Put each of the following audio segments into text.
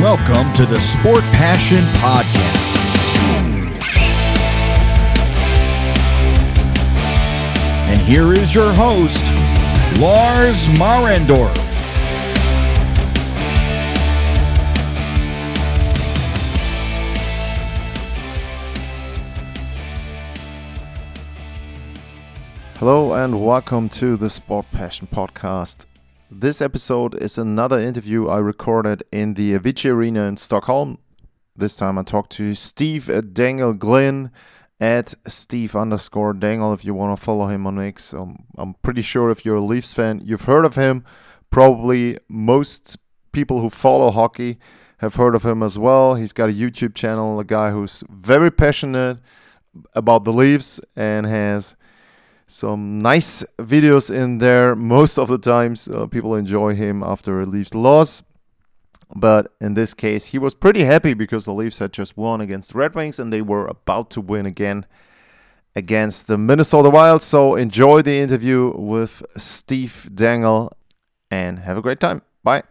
Welcome to the Sport Passion Podcast. And here is your host, Lars Marendorf. Hello and welcome to the Sport Passion Podcast. This episode is another interview I recorded in the Avicii Arena in Stockholm. This time I talked to Steve Dangle Glynn at Steve underscore Dangle if you want to follow him on X. Um, I'm pretty sure if you're a Leafs fan, you've heard of him. Probably most people who follow hockey have heard of him as well. He's got a YouTube channel, a guy who's very passionate about the Leafs and has some nice videos in there. Most of the times, uh, people enjoy him after a Leafs loss. But in this case, he was pretty happy because the Leafs had just won against the Red Wings and they were about to win again against the Minnesota Wild. So enjoy the interview with Steve Dangle and have a great time. Bye.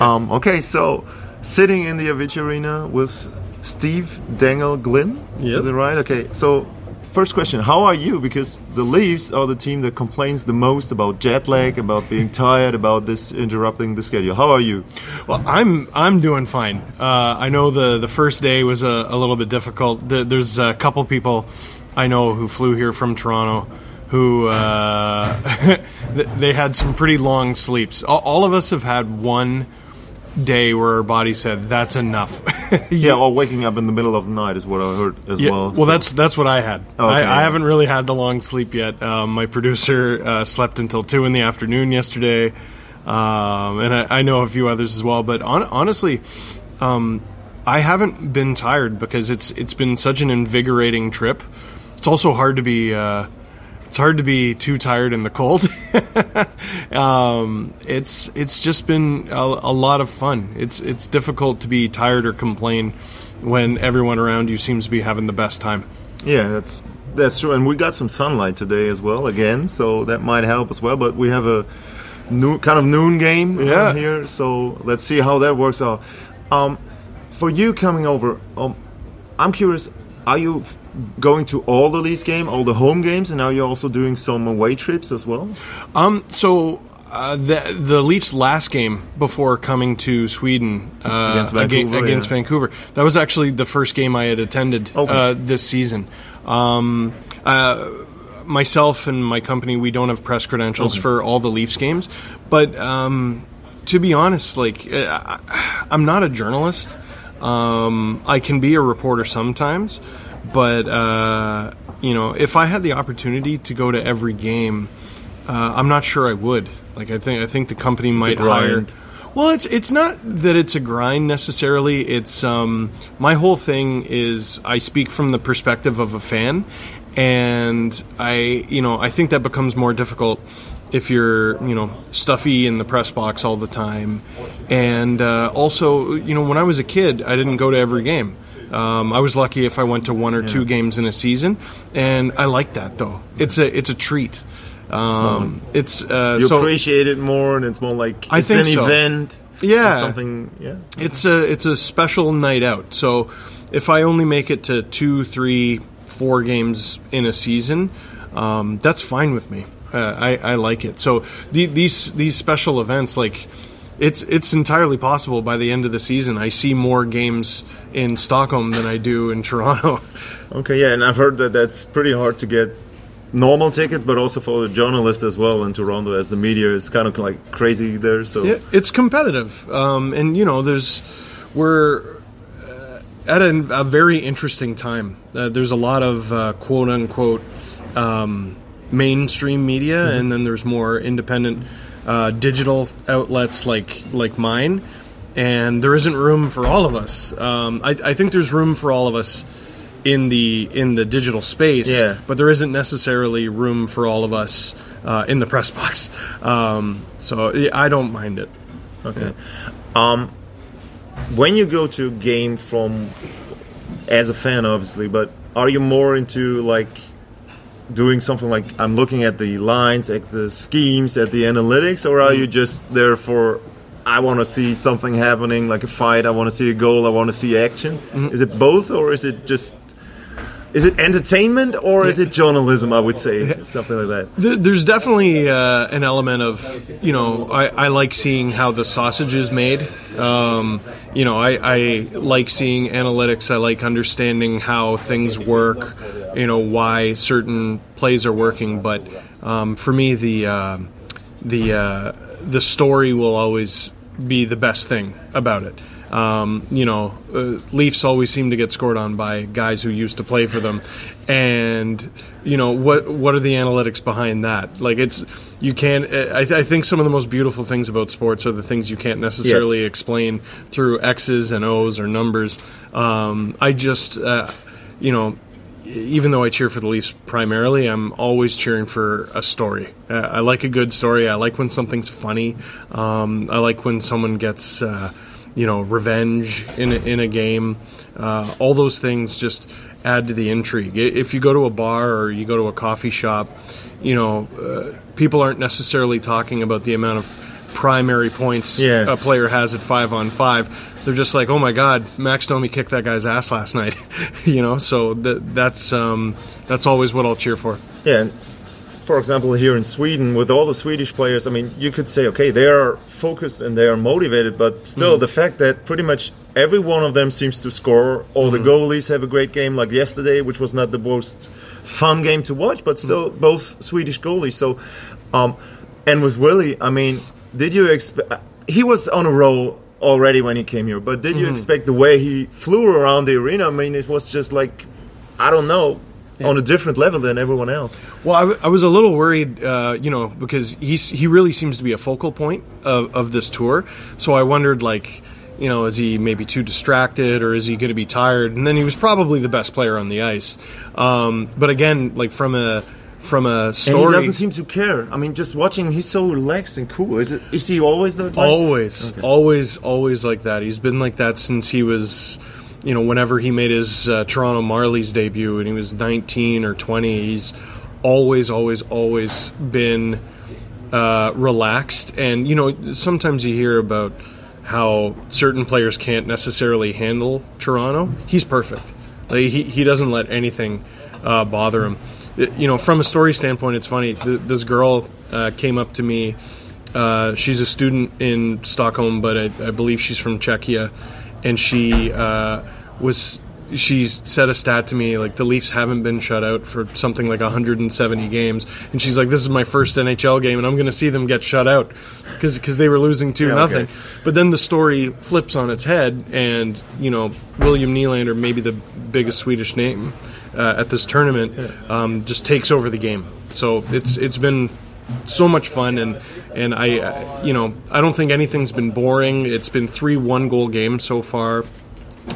Um, okay, so sitting in the Avicii Arena with Steve Dangle Glynn. Yep. Is it right? Okay, so First question: How are you? Because the Leafs are the team that complains the most about jet lag, about being tired, about this interrupting the schedule. How are you? Well, I'm I'm doing fine. Uh, I know the the first day was a, a little bit difficult. The, there's a couple people I know who flew here from Toronto who uh, they had some pretty long sleeps. All, all of us have had one day where our body said that's enough. yeah, or waking up in the middle of the night is what I heard as Yeah, well. well, so- that's that's what I had. Okay. I, I haven't really had the long sleep yet. Um, my producer uh, slept until two in the afternoon yesterday, um, and I, I know a few others as well. But hon- honestly, um, I haven't been tired because it's it's been such an invigorating trip. It's also hard to be. Uh, it's hard to be too tired in the cold. um, it's it's just been a, a lot of fun. It's it's difficult to be tired or complain when everyone around you seems to be having the best time. yeah, that's that's true. And we got some sunlight today as well, again, so that might help as well. But we have a noon, kind of noon game Yeah. here, so let's see how that works out. Um, for you coming over, um, I'm curious. Are you f- going to all the Leafs game, all the home games, and are you also doing some away trips as well? Um, so uh, the the Leafs' last game before coming to Sweden uh, Against aga- Vancouver, against yeah. Vancouver, that was actually the first game I had attended Okay. uh, this season. Um, uh, myself and my company, we don't have press credentials for all the Leafs games, but um, to be honest, like uh, I- I'm not a journalist. Um, I can be a reporter sometimes, but uh, you know, if I had the opportunity to go to every game, uh, I'm not sure I would. Like I think I think the company might hire. Well, it's it's not that it's a grind necessarily. It's um, my whole thing is I speak from the perspective of a fan, and I you know I think that becomes more difficult if you're you know stuffy in the press box all the time, and uh, also you know when I was a kid I didn't go to every game. Um, I was lucky if I went to one or two games in a season, and I like that though. It's a it's a treat. Um, it's uh, You so appreciate it more, and it's more like I it's think an so. event. Yeah. something. Yeah, it's a it's a special night out. So if I only make it to two, three, four games in a season, um, that's fine with me. Uh, I, I like it. So the, these these special events, like it's it's entirely possible by the end of the season, I see more games in Stockholm than I do in Toronto. Okay, yeah, and I've heard that that's pretty hard to get normal tickets, but also for the journalists as well in Toronto, as the media is kind of like crazy there. So Yeah, it's competitive, um, and you know, there's we're uh, at a, a very interesting time. Uh, there's a lot of uh, quote unquote um, mainstream media, and then there's more independent uh, digital outlets like like mine. And there isn't room for all of us. Um, I, I think there's room for all of us in the in the digital space, Yeah. but there isn't necessarily room for all of us uh, in the press box. Um, so yeah, I don't mind it. Okay. Um, when you go to a game from, as a fan, obviously, but are you more into like doing something like I'm looking at the lines, at the schemes, at the analytics, or are you just there for I want to see something happening, like a fight. I want to see a goal. I want to see action. Mm-hmm. Is it both, or is it just? Is it entertainment or is it journalism? I would say something like that. There's definitely uh, an element of, you know, I, I like seeing how the sausage is made. Um, you know, I, I like seeing analytics. I like understanding how things work, you know, why certain plays are working. But um, for me, the, uh, the, uh, the story will always be the best thing about it. Um, you know, uh, Leafs always seem to get scored on by guys who used to play for them, and you know what what are the analytics behind that? Like it's you can't. I, th- I think some of the most beautiful things about sports are the things you can't necessarily Yes. explain through X's and O's or numbers. Um, I just, uh, you know, even though I cheer for the Leafs primarily, I'm always cheering for a story. Uh, I like a good story. I like when something's funny. Um, I like when someone gets, uh, you know, revenge in a, in a game. Uh, all those things just add to the intrigue. If you go to a bar or you go to a coffee shop, you know, uh, people aren't necessarily talking about the amount of primary points Yeah. a player has at five on five. They're just like, oh my god, Max Domi kicked that guy's ass last night, you know. So th- that's um, that's always what I'll cheer for. Yeah. For example, here in Sweden, with all the Swedish players, I mean, you could say, okay, they are focused and they are motivated, but still, mm-hmm. the fact that pretty much every one of them seems to score, all the mm-hmm. goalies have a great game, like yesterday, which was not the most fun game to watch, but still, mm. both Swedish goalies. So, um, and with Willie, I mean, did you expect? He was on a roll already when he came here, but did you mm-hmm. expect the way he flew around the arena? I mean, it was just like, I don't know. On a different level than everyone else. Well, I, w- I was a little worried, uh, you know, because he's he really seems to be a focal point of, of this tour. So I wondered, like, you know, is he maybe too distracted or is he going to be tired? And then he was probably the best player on the ice. Um, but again, like from a from a And story, he doesn't seem to care. I mean, just watching him, he's so relaxed and cool. Is it? Is he always that? way? Always, always, always like that. He's been like that since he was, you know, whenever he made his uh, Toronto Marlies debut and he was 19 or 20. He's always, always, always been uh, relaxed. And, you know, sometimes you hear about how certain players can't necessarily handle Toronto. He's perfect. Like, he, he doesn't let anything uh, bother him. It- you know, from a story standpoint, it's funny. Th- this girl uh, came up to me. Uh, she's a student in Stockholm, but I, I believe she's from Czechia, and she uh, was she said a stat to me like the Leafs haven't been shut out for something like 170 games, and she's like, "This is my first NHL game, and I'm going to see them get shut out because they were losing two Yeah, nothing." okay. But then the story flips on its head, and you know William Nylander, maybe the biggest Swedish name uh, at this tournament, um, just takes over the game. So it's it's been so much fun, and and I uh, you know I don't think anything's been boring. It's been three one goal games so far.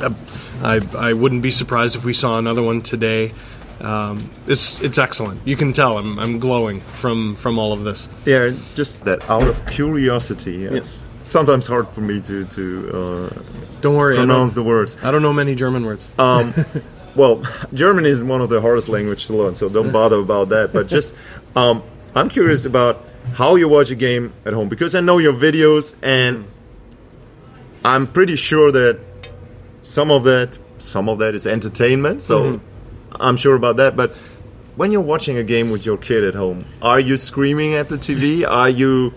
Uh, I I wouldn't be surprised if we saw another one today. Um, it's it's excellent. You can tell I'm I'm glowing from from all of this. Yeah, just that out of curiosity. It's sometimes hard for me to to uh, Don't worry, pronounce don't, the words. I don't know many German words. Um, well, German is one of the hardest language to learn, so don't bother about that. But just, um, I'm curious about how you watch a game at home because I know your videos, and I'm pretty sure that some of that, some of that is entertainment. So mm-hmm. I'm sure about that. But when you're watching a game with your kid at home, are you screaming at the TV? Are you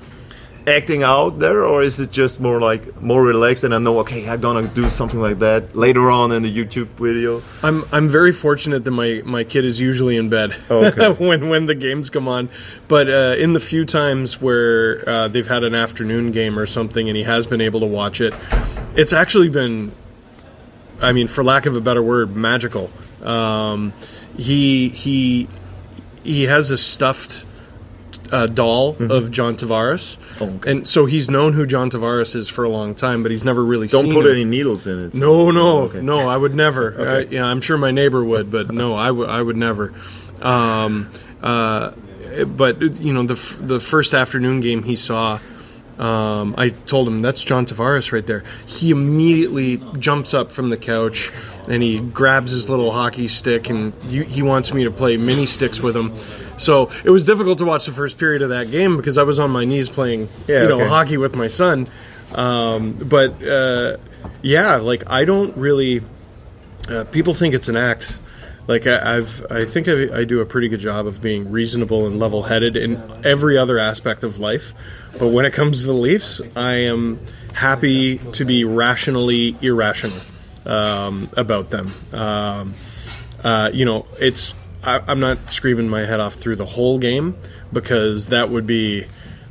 acting out there, or is it just more like more relaxed? And I know, okay, I'm gonna do something like that later on in the YouTube video. I'm I'm very fortunate that my, my kid is usually in bed Okay. when when the games come on, but uh, in the few times where uh, they've had an afternoon game or something and he has been able to watch it, it's actually been, I mean, for lack of a better word, magical. Um, he he he has a stuffed uh, doll of John Tavares, Mm-hmm. Oh, okay. and so he's known who John Tavares is for a long time, but he's never really Don't put him. any needles in it. No, no, Okay. no. I would never. I, yeah, I'm sure my neighbor would, but no, I would. I would never. Um, uh, but you know, the f- the first afternoon game he saw, um, I told him that's John Tavares right there. He immediately jumps up from the couch and he grabs his little hockey stick and he wants me to play mini sticks with him. So it was difficult to watch the first period of that game because I was on my knees playing, Yeah, you know, okay. hockey with my son. Um, but uh, yeah, like I don't really. Uh, people think it's an act. Like I, I've, I think I, I do a pretty good job of being reasonable and level-headed in every other aspect of life. But when it comes to the Leafs, I am happy to be rationally irrational um, about them. Um, uh, you know, it's I, I'm not screaming my head off through the whole game because that would be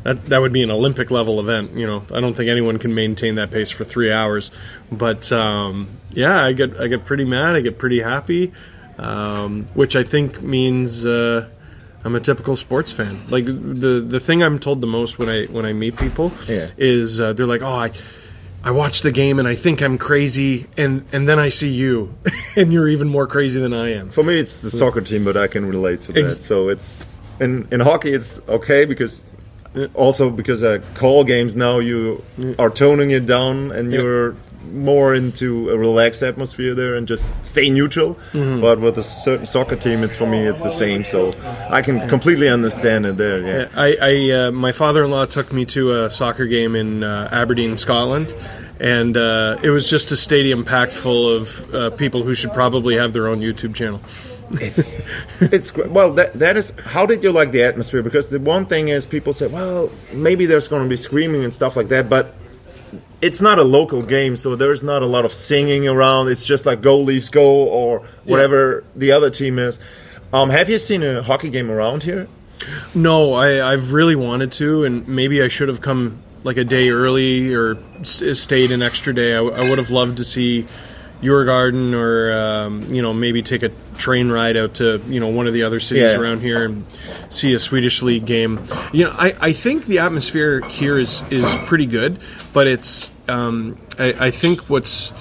that that would be an Olympic level event. You know, I don't think anyone can maintain that pace for three hours. But um, yeah, I get I get pretty mad. I get pretty happy, um, which I think means uh, I'm a typical sports fan. Like the the thing I'm told the most when I when I meet people Yeah. is uh, they're like, oh, I. I watch the game and I think I'm crazy, and, and then I see you, and you're even more crazy than I am. For me, it's the soccer team, but I can relate to that. Ex- so it's in in hockey, it's okay because also because uh, call games now you are toning it down and Yeah. you're more into a relaxed atmosphere there and just stay neutral. Mm-hmm. But with a certain soccer team, it's for me it's the same. So I can completely understand it there. Yeah. I, I uh, my father-in-law took me to a soccer game in uh, Aberdeen, Scotland, and uh, it was just a stadium packed full of uh, people who should probably have their own YouTube channel. it's it's great. well that that is how did you like the atmosphere because the one thing is people say well maybe there's going to be screaming and stuff like that but it's not a local game so there's not a lot of singing around it's just like go Leafs go or whatever the other team is um, have you seen a hockey game around here No, I, I've really wanted to, and maybe I should have come like a day early or s- stayed an extra day. I, w- I would have loved to see Djurgården, or um, you know, maybe take a train ride out to you know one of the other cities Yeah. around here and see a Swedish league game. You know, I, I think the atmosphere here is is pretty good, but it's um, I, I think what's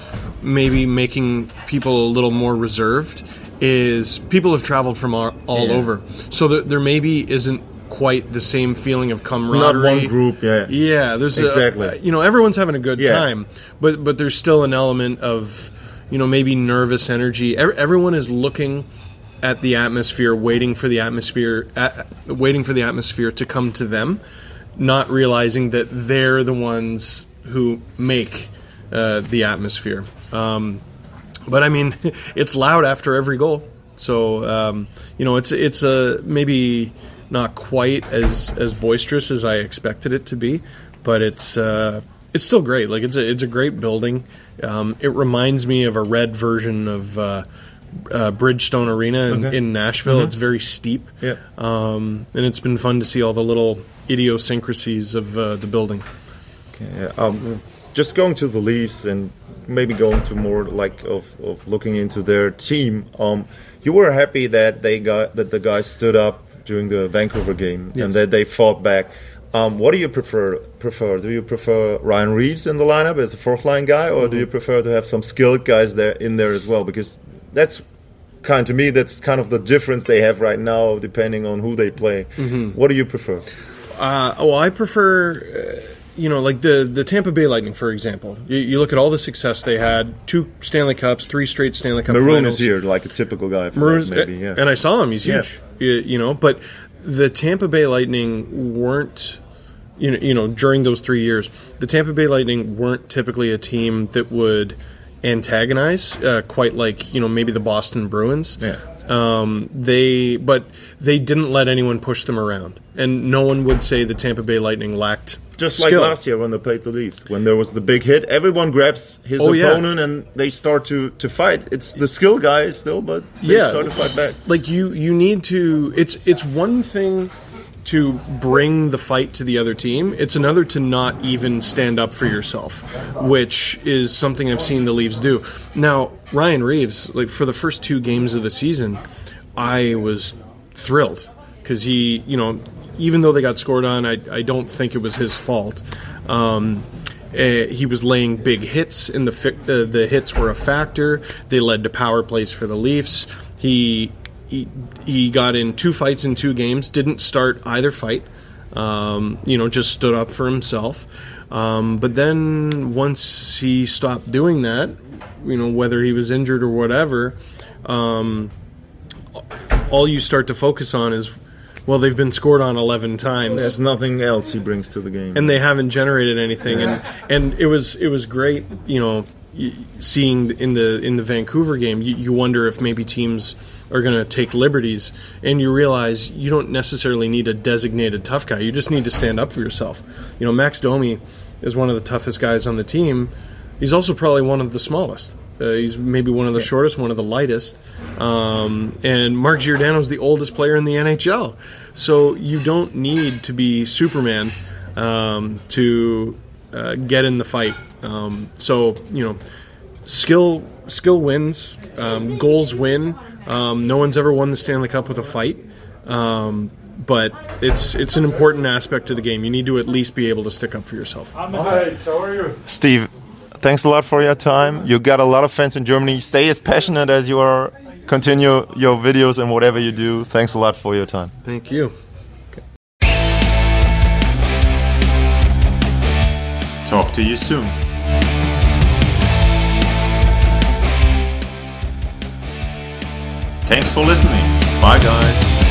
maybe making people a little more reserved is people have traveled from all, all Yeah. over, so there, there maybe isn't quite the same feeling of camaraderie. not one group, yeah. yeah. There's Exactly. A, you know, everyone's having a good Yeah. time, but but there's still an element of you know maybe nervous energy. Ev- Everyone is looking at the atmosphere, waiting for the atmosphere, uh, waiting for the atmosphere to come to them, not realizing that they're the ones who make uh, the atmosphere. Um, but I mean, it's loud after every goal. So um, you know, it's it's a maybe not quite as as boisterous as I expected it to be, but it's uh, it's still great. Like it's a it's a great building. Um, it reminds me of a red version of uh, uh, Bridgestone Arena in, Okay. in Nashville. It's very steep, Yeah. um, and it's been fun to see all the little idiosyncrasies of uh, the building. Yeah, um, just going to the Leafs and maybe going to more like of, of looking into their team. Um, you were happy that they got that the guys stood up during the Vancouver game Yes. and that they fought back. Um, what do you prefer? Prefer? Do you prefer Ryan Reaves in the lineup as a fourth line guy, or do you prefer to have some skilled guys there in there as well? Because that's kind to me that's kind of the difference they have right now, depending on who they play. What do you prefer? Uh, well, I prefer, uh, you know, like the the Tampa Bay Lightning, for example. You, you look at all the success they had: two Stanley Cups, three straight Stanley Cup. Maroon finals. is here, like a typical guy. For Maroon's, maybe, yeah. and I saw him; he's Yeah. huge. You, you know, but the Tampa Bay Lightning weren't. You know, you know, during those three years, the Tampa Bay Lightning weren't typically a team that would antagonize, uh, quite like you know maybe the Boston Bruins. Yeah. Um, they, but they didn't let anyone push them around, and no one would say the Tampa Bay Lightning lacked Just skill. like last year when they played the Leafs, when there was the big hit, everyone grabs his Oh, yeah. opponent and they start to, to fight. It's the skill guys still, but they Yeah. start to fight back. like you you need to it's it's one thing to bring the fight to the other team it's another to not even stand up for yourself which is something i've seen the leafs do now ryan reaves like for the first two games of the season i was thrilled because he you know even though they got scored on i, I don't think it was his fault um, uh, he was laying big hits, and the fi- uh, the hits were a factor. They led to power plays for the Leafs. He he, he got in two fights in two games. Didn't start either fight. Um, you know, just stood up for himself. Um, but then once he stopped doing that, you know, whether he was injured or whatever, um, all you start to focus on is well, they've been scored on 11 times. There's nothing else he brings to the game. and they haven't generated anything and and it was it was great you know seeing in the in the Vancouver game you, you wonder if maybe teams are going to take liberties and you realize you don't necessarily need a designated tough guy you just need to stand up for yourself you know Max Domi is one of the toughest guys on the team he's also probably one of the smallest uh, he's maybe one of the shortest, one of the lightest. Um, and Mark Giordano's the oldest player in the NHL. So you don't need to be Superman um, to uh, get in the fight. Um, so, you know, skill skill wins, um, goals win. Um, no one's ever won the Stanley Cup with a fight. Um, but it's it's an important aspect of the game. You need to at least be able to stick up for yourself. Hi, how are you? Steve, thanks a lot for your time. You got a lot of fans in Germany. Stay as passionate as you are. Continue your videos and whatever you do. Thanks a lot for your time. Thank you. Talk to you soon. Thanks for listening. Bye, guys.